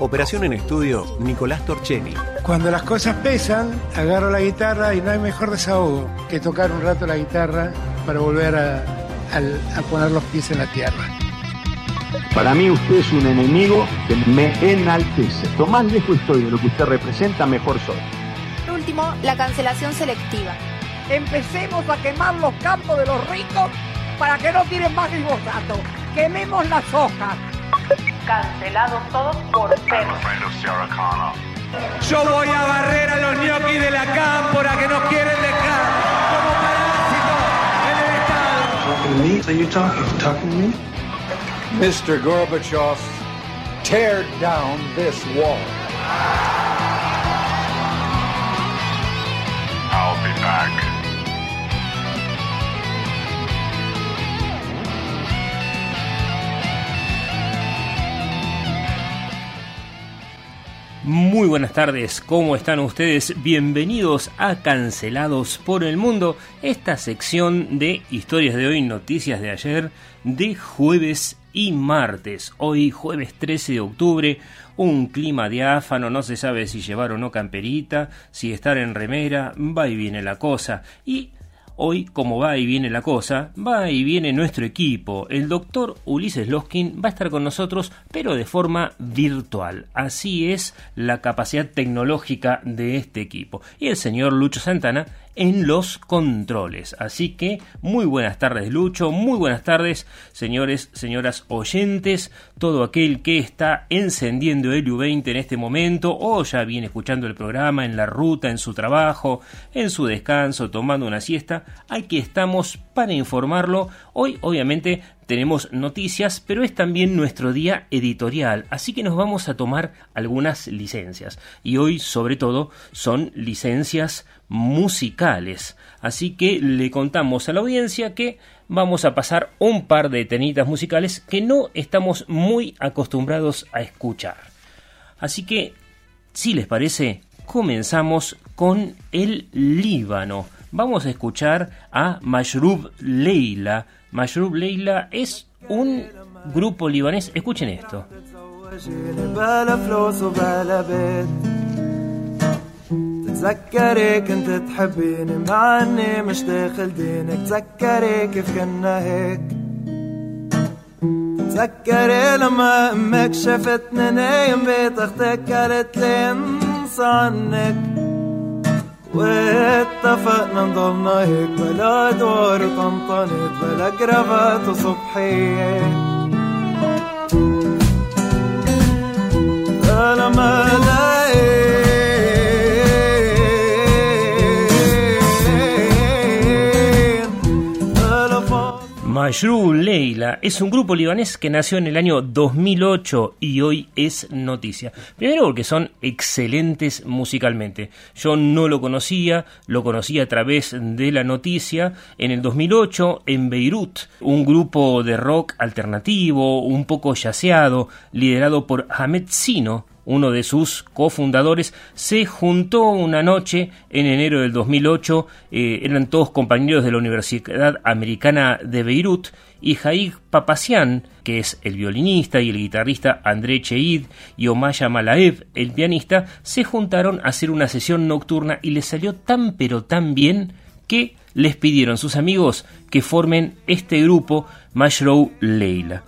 Operación en estudio, Nicolás Torchelli. Cuando las cosas pesan, agarro la guitarra y no hay mejor desahogo que tocar un rato la guitarra para volver a, a poner los pies en la tierra. Para mí usted es un enemigo que me enaltece. Lo más lejos estoy de lo que usted representa, mejor soy. Por último, la cancelación selectiva. Empecemos a quemar los campos de los ricos para que no tiren más glifosato. Quememos las hojas. Cancelados todos por perro. Yo voy a barrer a los ñoquis de la cámpora que nos quieren dejar como parásitos en el Estado. Are you talking? Talking to me? Mr. Gorbachev, tear down this wall. I'll be back. Muy buenas tardes, ¿cómo están ustedes? Bienvenidos a Cancelados por el Mundo, esta sección de historias de hoy, noticias de ayer, de jueves y martes. Hoy, jueves 13 de octubre, un clima diáfano, no se sabe si llevar o no camperita, si estar en remera, va y viene la cosa. Y Hoy, como va y viene la cosa, va y viene nuestro equipo. El doctor Ulises Loskin va a estar con nosotros, pero de forma virtual. Así es la capacidad tecnológica de este equipo. Y el señor Lucho Santana en los controles. Así que muy buenas tardes Lucho, muy buenas tardes señores, señoras oyentes, todo aquel que está encendiendo el U20 en este momento o ya viene escuchando el programa en la ruta, en su trabajo, en su descanso, tomando una siesta, aquí estamos para informarlo. Hoy obviamente tenemos noticias, pero es también nuestro día editorial, así que nos vamos a tomar algunas licencias. Y hoy, sobre todo, son licencias musicales. Así que le contamos a la audiencia que vamos a pasar un par de tenitas musicales que no estamos muy acostumbrados a escuchar. Así que, si les parece, comenzamos con el Líbano. Vamos a escuchar a Mashrub Leila. Mashrub Leila es un grupo libanés. Escuchen esto. تذكري كنت تحبيني مع اني مش داخل دينك تذكري كيف كنا هيك تذكري لما أمك شفتني نايم بيت أختك قالت لي انسى عنك واتفقنا نضلنا هيك بلا دور وطنطنت بلا كرافات وصبحية. Majru Leila es un grupo libanés que nació en el año 2008 y hoy es noticia. Primero porque son excelentes musicalmente. Yo no lo conocía, lo conocí a través de la noticia en el 2008 en Beirut, un grupo de rock alternativo, un poco yaceado, liderado por Ahmed Sino, uno de sus cofundadores, se juntó una noche en enero del 2008, eh, eran todos compañeros de la Universidad Americana de Beirut, y Jaig Papasian, que es el violinista y el guitarrista André Cheid y Omaya Malaev, el pianista, se juntaron a hacer una sesión nocturna y les salió tan pero tan bien que les pidieron sus amigos que formen este grupo Mashrow Leila.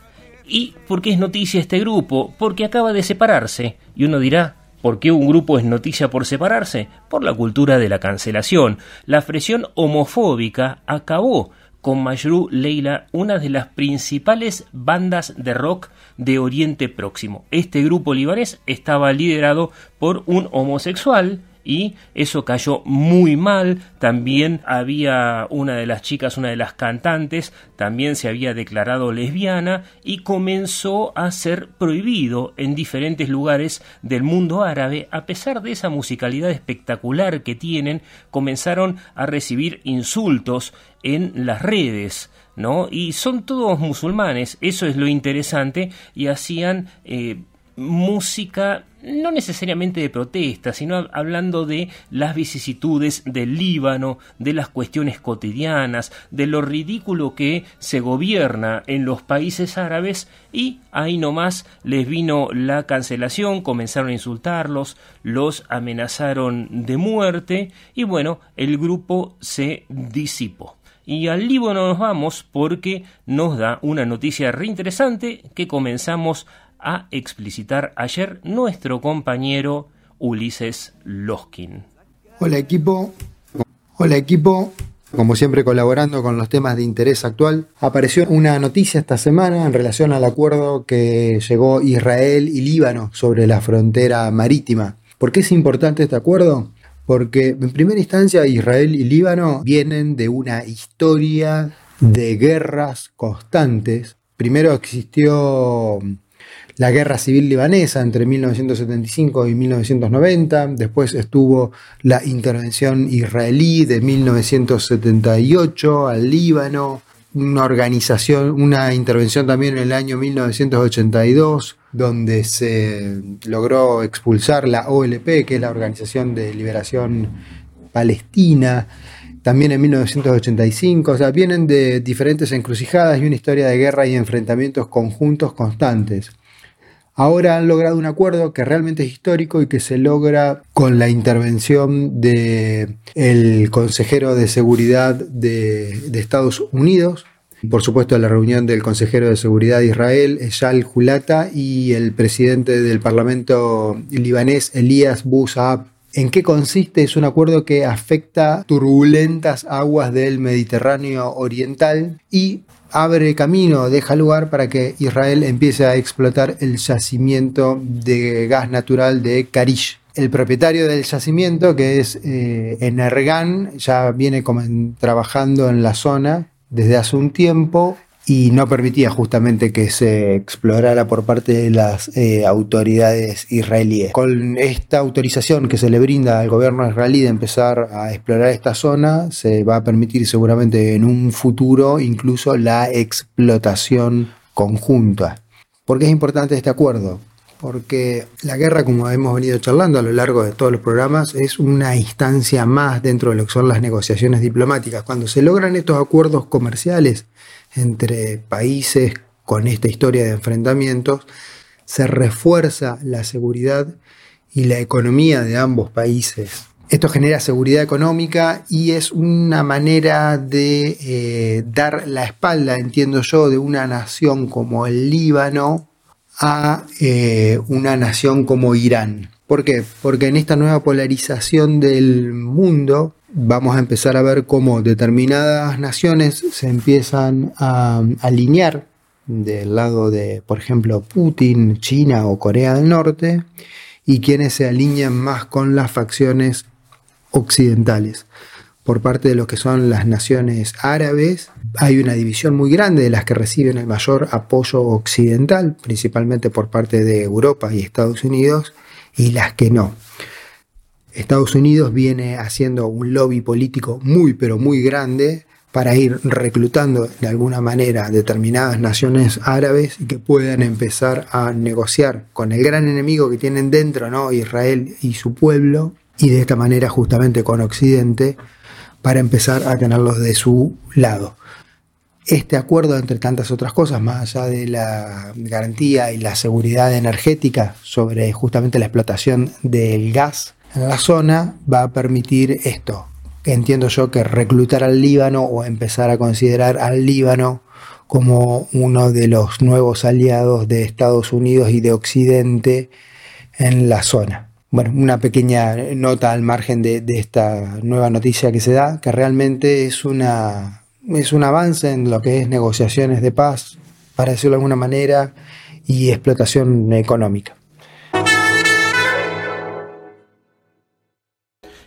¿Y por qué es noticia este grupo? Porque acaba de separarse. Y uno dirá, ¿por qué un grupo es noticia por separarse? Por la cultura de la cancelación. La presión homofóbica acabó con Majru Leila, una de las principales bandas de rock de Oriente Próximo. Este grupo libanés estaba liderado por un homosexual y eso cayó muy mal. También había una de las chicas, una de las cantantes, también se había declarado lesbiana y comenzó a ser prohibido en diferentes lugares del mundo árabe. A pesar de esa musicalidad espectacular que tienen, comenzaron a recibir insultos en las redes. ¿No? Y son todos musulmanes, eso es lo interesante, y hacían eh, música no necesariamente de protesta, sino hablando de las vicisitudes del Líbano, de las cuestiones cotidianas, de lo ridículo que se gobierna en los países árabes y ahí nomás les vino la cancelación, comenzaron a insultarlos, los amenazaron de muerte y bueno, el grupo se disipó. Y al Líbano nos vamos porque nos da una noticia reinteresante que comenzamos a explicitar ayer nuestro compañero Ulises Loskin. Hola equipo, hola equipo, como siempre colaborando con los temas de interés actual. Apareció una noticia esta semana en relación al acuerdo que llegó Israel y Líbano sobre la frontera marítima. ¿Por qué es importante este acuerdo? Porque en primera instancia Israel y Líbano vienen de una historia de guerras constantes. Primero existió la guerra civil libanesa entre 1975 y 1990, después estuvo la intervención israelí de 1978 al Líbano, una organización, una intervención también en el año 1982, donde se logró expulsar la OLP, que es la Organización de Liberación Palestina, también en 1985, o sea, vienen de diferentes encrucijadas y una historia de guerra y enfrentamientos conjuntos constantes. Ahora han logrado un acuerdo que realmente es histórico y que se logra con la intervención del el consejero de seguridad de, Estados Unidos, por supuesto la reunión del consejero de seguridad de Israel, Eshal Hulata, y el presidente del parlamento libanés, Elías Bouzab. ¿En qué consiste? Es un acuerdo que afecta turbulentas aguas del Mediterráneo Oriental y abre camino, deja lugar para que Israel empiece a explotar el yacimiento de gas natural de Karish. El propietario del yacimiento, que es eh, Energan, ya viene trabajando en la zona desde hace un tiempo y no permitía justamente que se explorara por parte de las eh, autoridades israelíes. Con esta autorización que se le brinda al gobierno israelí de empezar a explorar esta zona, se va a permitir seguramente en un futuro incluso la explotación conjunta. ¿Por qué es importante este acuerdo? Porque la guerra, como hemos venido charlando a lo largo de todos los programas, es una instancia más dentro de lo que son las negociaciones diplomáticas. Cuando se logran estos acuerdos comerciales, entre países con esta historia de enfrentamientos, se refuerza la seguridad y la economía de ambos países. Esto genera seguridad económica y es una manera de eh, dar la espalda, entiendo yo, de una nación como el Líbano a eh, una nación como Irán. ¿Por qué? Porque en esta nueva polarización del mundo, vamos a empezar a ver cómo determinadas naciones se empiezan a alinear del lado de, por ejemplo, Putin, China o Corea del Norte, y quienes se alinean más con las facciones occidentales. Por parte de lo que son las naciones árabes, hay una división muy grande de las que reciben el mayor apoyo occidental, principalmente por parte de Europa y Estados Unidos, y las que no. Estados Unidos viene haciendo un lobby político muy pero muy grande para ir reclutando de alguna manera determinadas naciones árabes que puedan empezar a negociar con el gran enemigo que tienen dentro, ¿no? Israel y su pueblo, y de esta manera justamente con Occidente, para empezar a tenerlos de su lado. Este acuerdo, entre tantas otras cosas, más allá de la garantía y la seguridad energética sobre justamente la explotación del gas, en la zona va a permitir esto. Entiendo yo que reclutar al Líbano o empezar a considerar al Líbano como uno de los nuevos aliados de Estados Unidos y de Occidente en la zona. Bueno, una pequeña nota al margen de, de esta nueva noticia que se da, que realmente es, una, es un avance en lo que es negociaciones de paz, para decirlo de alguna manera, y explotación económica.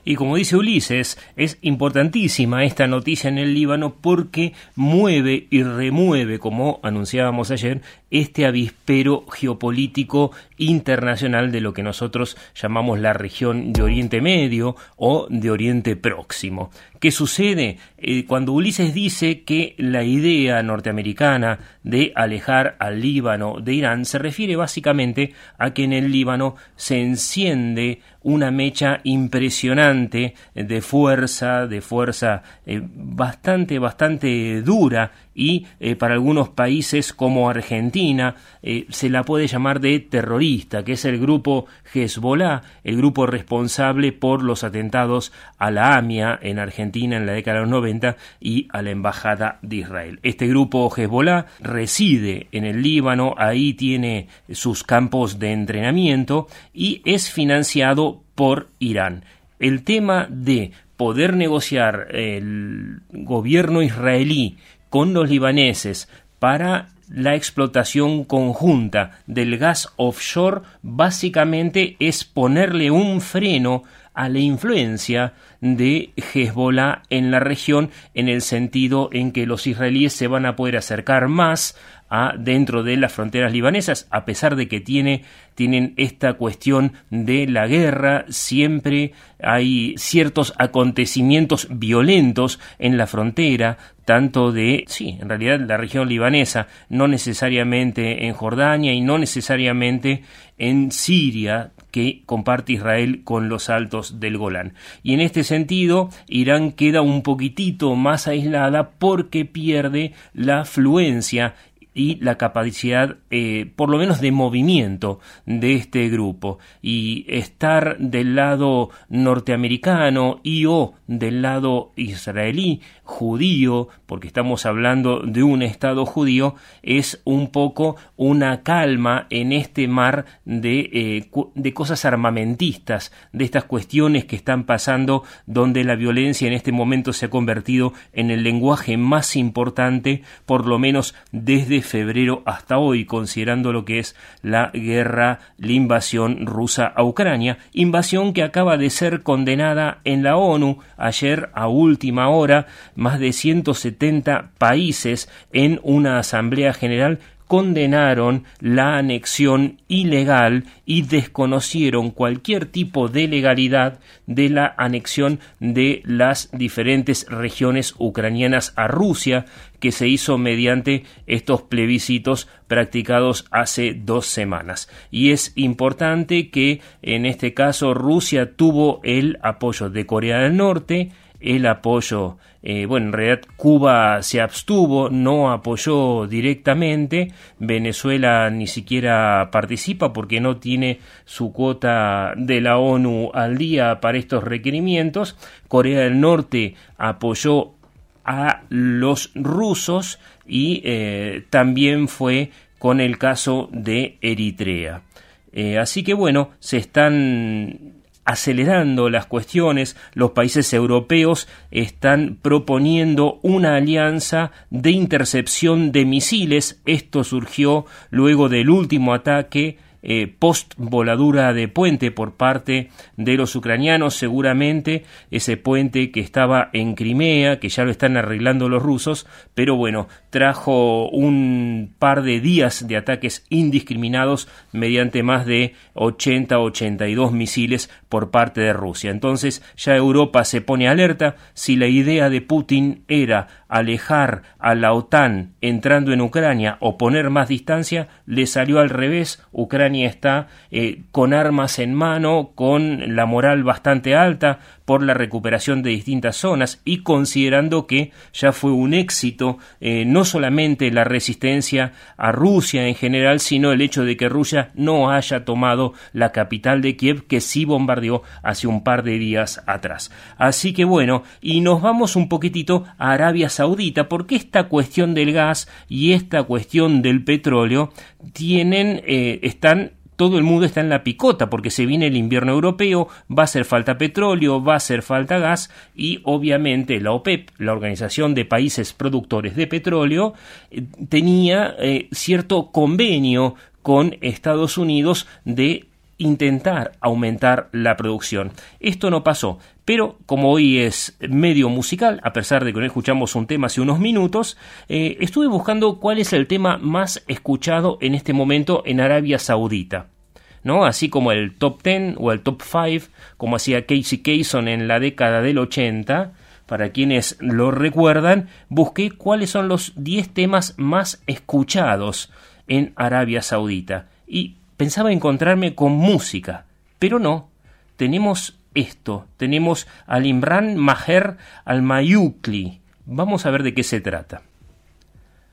Y como dice Ulises, es importantísima esta noticia en el Líbano porque mueve y remueve, como anunciábamos ayer, este avispero geopolítico internacional de lo que nosotros llamamos la región de Oriente Medio o de Oriente Próximo. ¿Qué sucede? Eh, cuando Ulises dice que la idea norteamericana de alejar al Líbano de Irán se refiere básicamente a que en el Líbano se enciende una mecha impresionante de fuerza, de fuerza eh, bastante, bastante dura y eh, para algunos países como Argentina eh, se la puede llamar de terrorista, que es el grupo Hezbollah, el grupo responsable por los atentados a la AMIA en Argentina en la década de los 90 y a la Embajada de Israel. Este grupo Hezbollah reside en el Líbano, ahí tiene sus campos de entrenamiento y es financiado por Irán. El tema de poder negociar el gobierno israelí con los libaneses para la explotación conjunta del gas offshore básicamente es ponerle un freno a la influencia de Hezbollah en la región en el sentido en que los israelíes se van a poder acercar más a dentro de las fronteras libanesas a pesar de que tiene tienen esta cuestión de la guerra, siempre hay ciertos acontecimientos violentos en la frontera, tanto de, sí, en realidad la región libanesa, no necesariamente en Jordania y no necesariamente en Siria, que comparte Israel con los altos del Golán. Y en este sentido, Irán queda un poquitito más aislada porque pierde la afluencia y la capacidad, eh, por lo menos de movimiento de este grupo. Y estar del lado norteamericano y o del lado israelí, judío, porque estamos hablando de un Estado judío, es un poco una calma en este mar de, eh, de cosas armamentistas, de estas cuestiones que están pasando donde la violencia en este momento se ha convertido en el lenguaje más importante, por lo menos desde febrero hasta hoy, considerando lo que es la guerra, la invasión rusa a Ucrania, invasión que acaba de ser condenada en la ONU ayer a última hora, más de 170 países en una asamblea general condenaron la anexión ilegal y desconocieron cualquier tipo de legalidad de la anexión de las diferentes regiones ucranianas a Rusia que se hizo mediante estos plebiscitos practicados hace dos semanas. Y es importante que en este caso Rusia tuvo el apoyo de Corea del Norte, el apoyo, eh, bueno, en realidad Cuba se abstuvo, no apoyó directamente, Venezuela ni siquiera participa porque no tiene su cuota de la ONU al día para estos requerimientos, Corea del Norte apoyó a los rusos y eh, también fue con el caso de Eritrea. Eh, así que bueno, se están acelerando las cuestiones, los países europeos están proponiendo una alianza de intercepción de misiles. Esto surgió luego del último ataque eh, post voladura de puente por parte de los ucranianos, seguramente ese puente que estaba en Crimea, que ya lo están arreglando los rusos, pero bueno, trajo un par de días de ataques indiscriminados mediante más de 80-82 misiles por parte de Rusia. Entonces ya Europa se pone alerta si la idea de Putin era alejar a la OTAN entrando en Ucrania o poner más distancia, le salió al revés. Ucrania está eh, con armas en mano, con la moral bastante alta por la recuperación de distintas zonas y considerando que ya fue un éxito eh, no solamente la resistencia a Rusia en general, sino el hecho de que Rusia no haya tomado la capital de Kiev que sí bombardeó hace un par de días atrás. Así que bueno, y nos vamos un poquitito a Arabia Saudita porque esta cuestión del gas y esta cuestión del petróleo tienen, eh, están todo el mundo está en la picota porque se viene el invierno europeo, va a hacer falta petróleo, va a hacer falta gas y obviamente la OPEP, la Organización de Países Productores de Petróleo, eh, tenía eh, cierto convenio con Estados Unidos de intentar aumentar la producción. Esto no pasó, pero como hoy es medio musical, a pesar de que no escuchamos un tema hace unos minutos, eh, estuve buscando cuál es el tema más escuchado en este momento en Arabia Saudita. ¿no? Así como el top 10 o el top 5, como hacía Casey Kasem en la década del 80, para quienes lo recuerdan, busqué cuáles son los 10 temas más escuchados en Arabia Saudita y pensaba encontrarme con música, pero no, tenemos esto, tenemos al Imran Maher al Mayukli. Vamos a ver de qué se trata.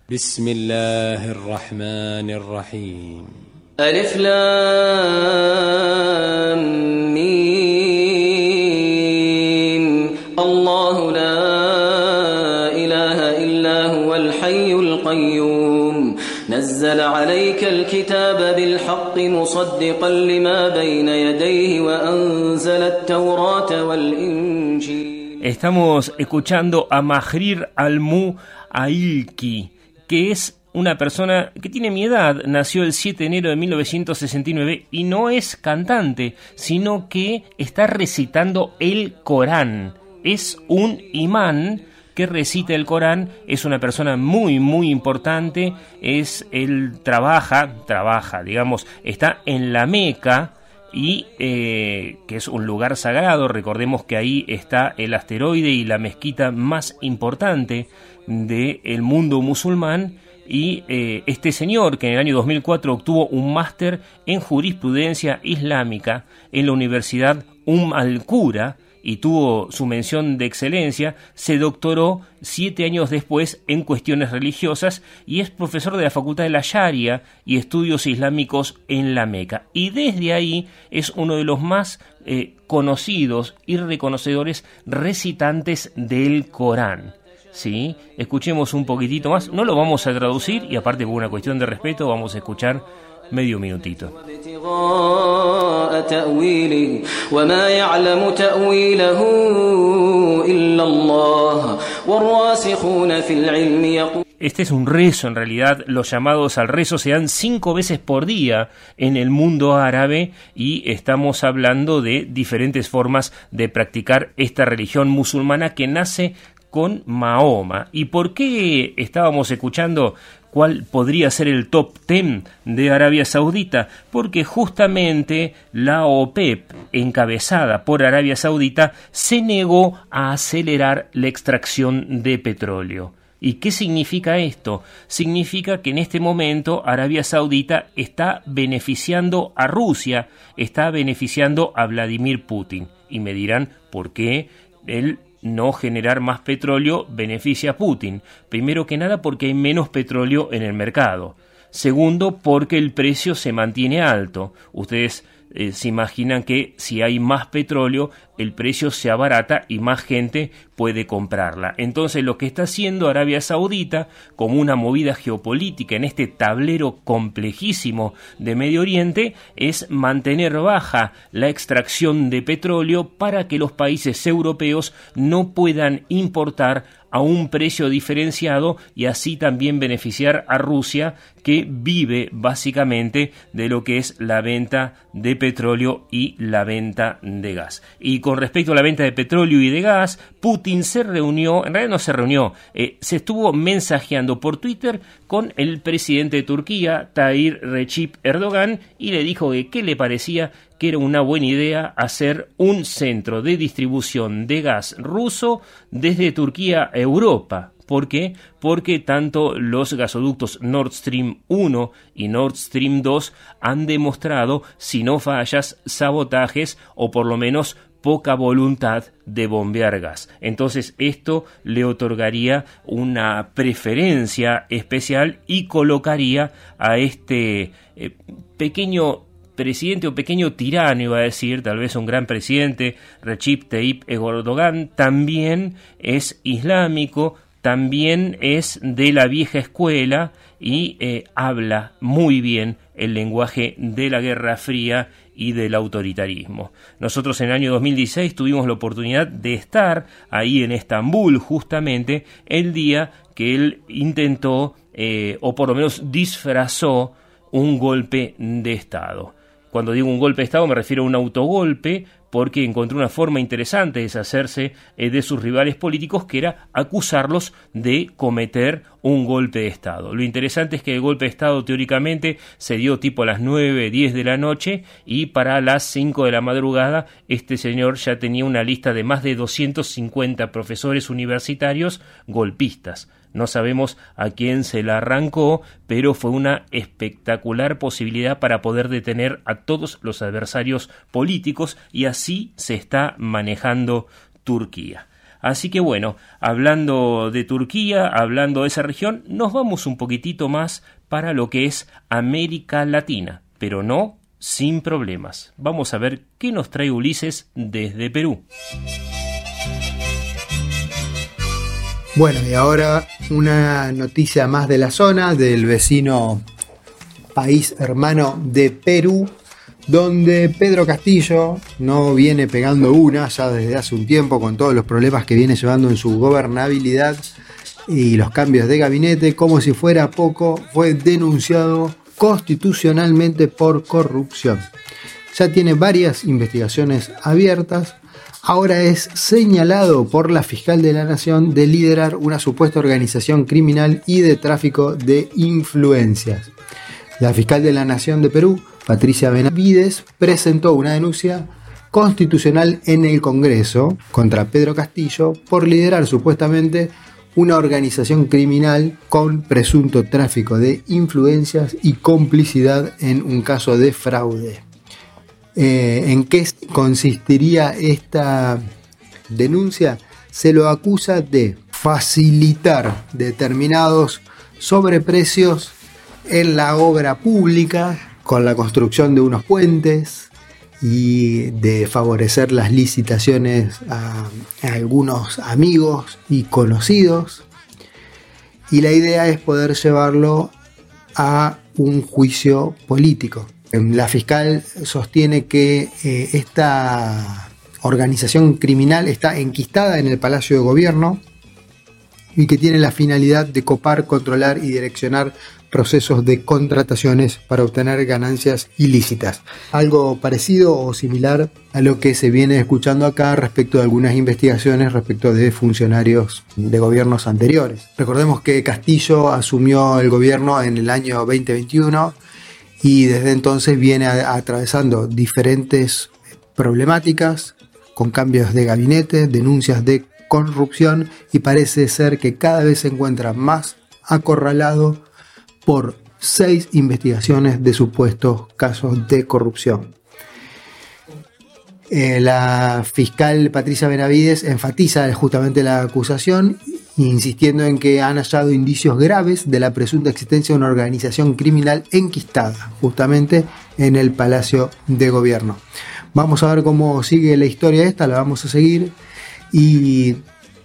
Bismillahirrahmanirrahim. Alif Lam Mim نزل عليك الكتاب بالحق مصدقا لما بين يديه وأنزل التوراة والإنجيل Estamos escuchando a Mahrir al-Mu Ailki, que es una persona que tiene mi edad, nació el 7 de enero de 1969 y no es cantante, sino que está recitando el Corán. Es un imán que recita el Corán, es una persona muy, muy importante, es él trabaja, trabaja, digamos, está en la Meca, y eh, que es un lugar sagrado. Recordemos que ahí está el asteroide y la mezquita más importante del mundo musulmán y eh, este señor que en el año 2004 obtuvo un máster en jurisprudencia islámica en la Universidad Um al-Qura y tuvo su mención de excelencia, se doctoró siete años después en cuestiones religiosas y es profesor de la Facultad de la Sharia y Estudios Islámicos en la Meca. Y desde ahí es uno de los más eh, conocidos y reconocedores recitantes del Corán. ¿sí? Escuchemos un poquitito más, no lo vamos a traducir y aparte por una cuestión de respeto vamos a escuchar medio minutito. Este es un rezo, en realidad los llamados al rezo se dan cinco veces por día en el mundo árabe y estamos hablando de diferentes formas de practicar esta religión musulmana que nace con Mahoma. ¿Y por qué estábamos escuchando cuál podría ser el top 10 de Arabia Saudita? Porque justamente la OPEP, encabezada por Arabia Saudita, se negó a acelerar la extracción de petróleo. ¿Y qué significa esto? Significa que en este momento Arabia Saudita está beneficiando a Rusia, está beneficiando a Vladimir Putin. Y me dirán por qué el no generar más petróleo beneficia a Putin. Primero que nada porque hay menos petróleo en el mercado. Segundo, porque el precio se mantiene alto. Ustedes eh, se imaginan que si hay más petróleo, el precio se abarata y más gente puede comprarla. Entonces lo que está haciendo Arabia Saudita como una movida geopolítica en este tablero complejísimo de Medio Oriente es mantener baja la extracción de petróleo para que los países europeos no puedan importar a un precio diferenciado y así también beneficiar a Rusia que vive básicamente de lo que es la venta de petróleo y la venta de gas. Y con respecto a la venta de petróleo y de gas, Putin se reunió, en realidad no se reunió, eh, se estuvo mensajeando por Twitter con el presidente de Turquía, Tayyip Recep Erdogan, y le dijo que qué le parecía era una buena idea hacer un centro de distribución de gas ruso desde Turquía a Europa. ¿Por qué? Porque tanto los gasoductos Nord Stream 1 y Nord Stream 2 han demostrado, si no fallas, sabotajes o por lo menos poca voluntad de bombear gas. Entonces esto le otorgaría una preferencia especial y colocaría a este eh, pequeño presidente o pequeño tirano, iba a decir, tal vez un gran presidente, Recep Tayyip Erdogan, también es islámico, también es de la vieja escuela y eh, habla muy bien el lenguaje de la Guerra Fría y del autoritarismo. Nosotros en el año 2016 tuvimos la oportunidad de estar ahí en Estambul justamente el día que él intentó, eh, o por lo menos disfrazó, un golpe de Estado. Cuando digo un golpe de Estado me refiero a un autogolpe, porque encontró una forma interesante de deshacerse eh, de sus rivales políticos, que era acusarlos de cometer un golpe de Estado. Lo interesante es que el golpe de Estado teóricamente se dio tipo a las 9, 10 de la noche y para las 5 de la madrugada este señor ya tenía una lista de más de 250 profesores universitarios golpistas. No sabemos a quién se la arrancó, pero fue una espectacular posibilidad para poder detener a todos los adversarios políticos y así se está manejando Turquía. Así que bueno, hablando de Turquía, hablando de esa región, nos vamos un poquitito más para lo que es América Latina, pero no sin problemas. Vamos a ver qué nos trae Ulises desde Perú. Bueno, y ahora una noticia más de la zona, del vecino país hermano de Perú, donde Pedro Castillo no viene pegando una ya desde hace un tiempo con todos los problemas que viene llevando en su gobernabilidad y los cambios de gabinete, como si fuera poco, fue denunciado constitucionalmente por corrupción. Ya tiene varias investigaciones abiertas ahora es señalado por la fiscal de la Nación de liderar una supuesta organización criminal y de tráfico de influencias. La fiscal de la Nación de Perú, Patricia Benavides, presentó una denuncia constitucional en el Congreso contra Pedro Castillo por liderar supuestamente una organización criminal con presunto tráfico de influencias y complicidad en un caso de fraude. Eh, ¿En qué consistiría esta denuncia? Se lo acusa de facilitar determinados sobreprecios en la obra pública con la construcción de unos puentes y de favorecer las licitaciones a, a algunos amigos y conocidos. Y la idea es poder llevarlo a un juicio político. La fiscal sostiene que eh, esta organización criminal está enquistada en el Palacio de Gobierno y que tiene la finalidad de copar, controlar y direccionar procesos de contrataciones para obtener ganancias ilícitas. Algo parecido o similar a lo que se viene escuchando acá respecto de algunas investigaciones respecto de funcionarios de gobiernos anteriores. Recordemos que Castillo asumió el gobierno en el año 2021 y desde entonces viene atravesando diferentes problemáticas con cambios de gabinete, denuncias de corrupción y parece ser que cada vez se encuentra más acorralado por seis investigaciones de supuestos casos de corrupción. Eh, la fiscal Patricia Benavides enfatiza justamente la acusación insistiendo en que han hallado indicios graves de la presunta existencia de una organización criminal enquistada, justamente en el Palacio de Gobierno. Vamos a ver cómo sigue la historia esta, la vamos a seguir y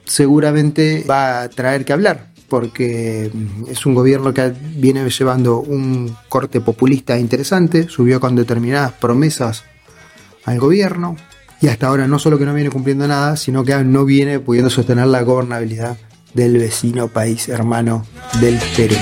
seguramente va a traer que hablar, porque es un gobierno que viene llevando un corte populista interesante, subió con determinadas promesas al gobierno y hasta ahora no solo que no viene cumpliendo nada, sino que no viene pudiendo sostener la gobernabilidad del vecino país hermano del Perú.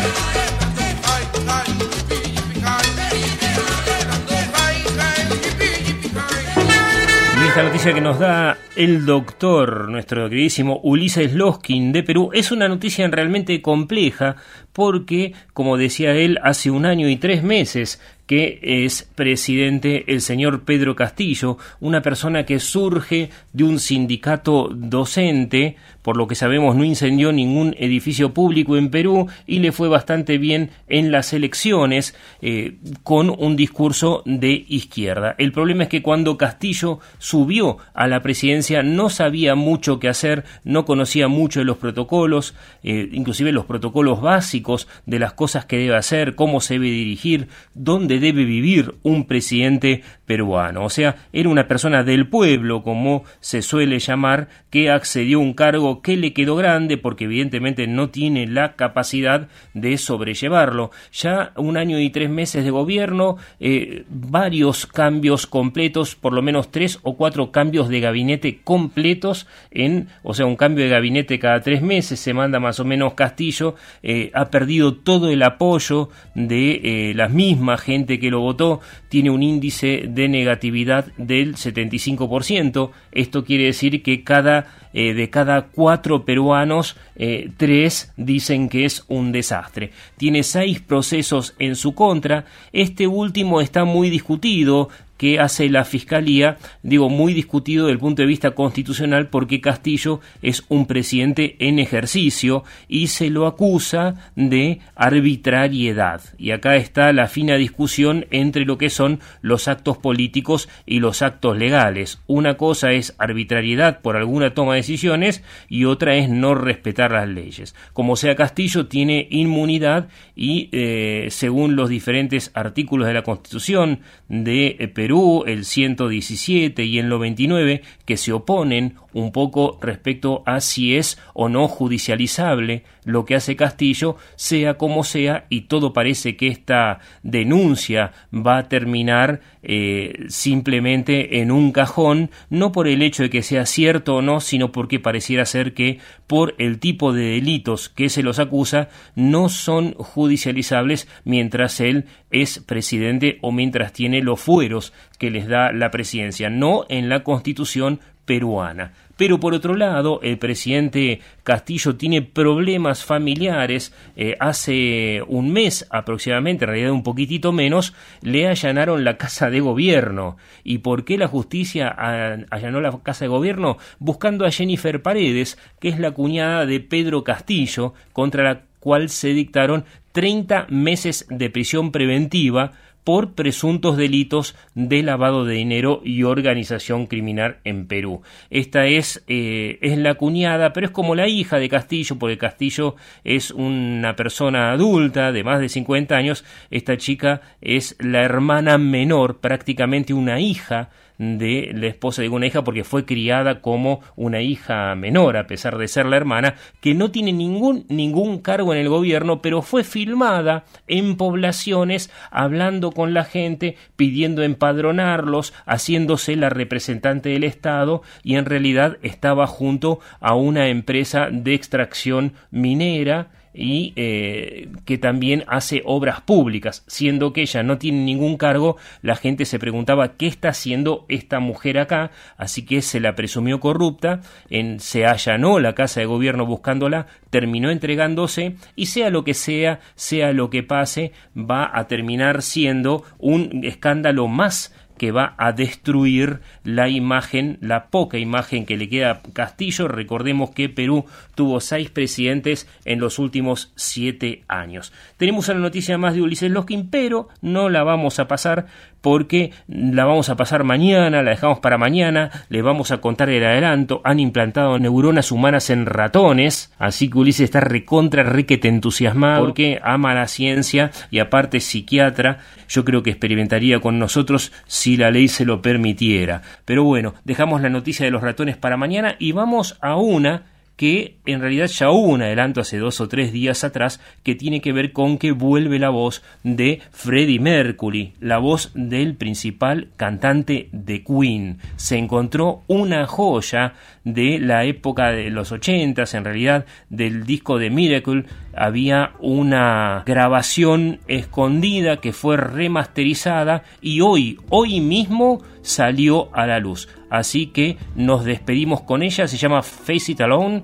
Y esta noticia que nos da el doctor, nuestro queridísimo Ulises Loskin de Perú, es una noticia realmente compleja porque, como decía él, hace un año y tres meses que es presidente el señor Pedro Castillo, una persona que surge de un sindicato docente, por lo que sabemos no incendió ningún edificio público en Perú y le fue bastante bien en las elecciones eh, con un discurso de izquierda. El problema es que cuando Castillo subió a la presidencia no sabía mucho qué hacer, no conocía mucho de los protocolos, eh, inclusive los protocolos básicos de las cosas que debe hacer, cómo se debe dirigir, dónde debe vivir un presidente peruano. O sea, era una persona del pueblo, como se suele llamar, que accedió a un cargo que le quedó grande porque evidentemente no tiene la capacidad de sobrellevarlo. Ya un año y tres meses de gobierno, eh, varios cambios completos, por lo menos tres o cuatro cambios de gabinete completos en, o sea, un cambio de gabinete cada tres meses, se manda más o menos Castillo, eh, ha perdido todo el apoyo de eh, la misma gente que lo votó tiene un índice de negatividad del 75%. Esto quiere decir que cada eh, de cada cuatro peruanos, eh, tres dicen que es un desastre. Tiene seis procesos en su contra. Este último está muy discutido que hace la Fiscalía, digo, muy discutido desde el punto de vista constitucional porque Castillo es un presidente en ejercicio y se lo acusa de arbitrariedad. Y acá está la fina discusión entre lo que son los actos políticos y los actos legales. Una cosa es arbitrariedad por alguna toma de decisiones y otra es no respetar las leyes. Como sea, Castillo tiene inmunidad y eh, según los diferentes artículos de la Constitución de eh, Perú, el 117 y el 99, que se oponen un poco respecto a si es o no judicializable lo que hace Castillo, sea como sea, y todo parece que esta denuncia va a terminar eh, simplemente en un cajón, no por el hecho de que sea cierto o no, sino porque pareciera ser que por el tipo de delitos que se los acusa no son judicializables mientras él es presidente o mientras tiene los fueros que les da la presidencia, no en la constitución peruana. Pero por otro lado, el presidente Castillo tiene problemas familiares. Eh, hace un mes aproximadamente, en realidad un poquitito menos, le allanaron la casa de gobierno. ¿Y por qué la justicia allanó la casa de gobierno? Buscando a Jennifer Paredes, que es la cuñada de Pedro Castillo, contra la cual se dictaron 30 meses de prisión preventiva por presuntos delitos de lavado de dinero y organización criminal en Perú. Esta es, eh, es la cuñada, pero es como la hija de Castillo, porque Castillo es una persona adulta de más de 50 años. Esta chica es la hermana menor, prácticamente una hija de la esposa de una hija porque fue criada como una hija menor a pesar de ser la hermana que no tiene ningún ningún cargo en el gobierno pero fue filmada en poblaciones hablando con la gente pidiendo empadronarlos haciéndose la representante del estado y en realidad estaba junto a una empresa de extracción minera y eh, que también hace obras públicas, siendo que ella no tiene ningún cargo, la gente se preguntaba qué está haciendo esta mujer acá, así que se la presumió corrupta, en, se allanó la casa de gobierno buscándola, terminó entregándose y sea lo que sea, sea lo que pase, va a terminar siendo un escándalo más que va a destruir la imagen, la poca imagen que le queda a Castillo. Recordemos que Perú tuvo seis presidentes en los últimos siete años. Tenemos una noticia más de Ulises Loskin, pero no la vamos a pasar porque la vamos a pasar mañana, la dejamos para mañana, les vamos a contar el adelanto, han implantado neuronas humanas en ratones, así que Ulises está recontra requete entusiasmado porque ama la ciencia y aparte psiquiatra, yo creo que experimentaría con nosotros si la ley se lo permitiera. Pero bueno, dejamos la noticia de los ratones para mañana y vamos a una que en realidad ya hubo un adelanto hace dos o tres días atrás que tiene que ver con que vuelve la voz de Freddie Mercury, la voz del principal cantante de Queen. Se encontró una joya de la época de los ochentas, en realidad del disco de Miracle había una grabación escondida que fue remasterizada y hoy, hoy mismo salió a la luz. Así que nos despedimos con ella, se llama Face It Alone,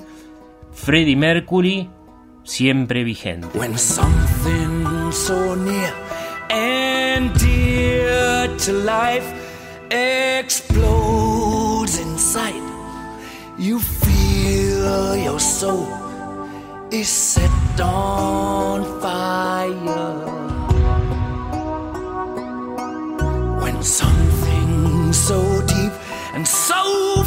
Freddie Mercury, siempre vigente. Explodes inside, you feel your soul is set on fire. When something so deep and so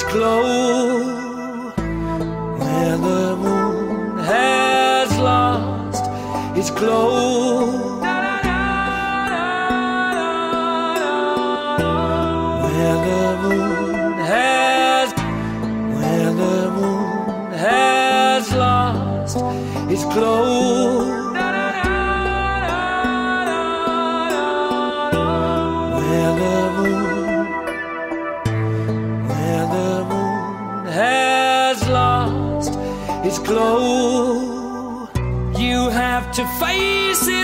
its glow, where the moon has lost its glow. Where the moon has, where the moon has lost its glow. its glow. You have to face it.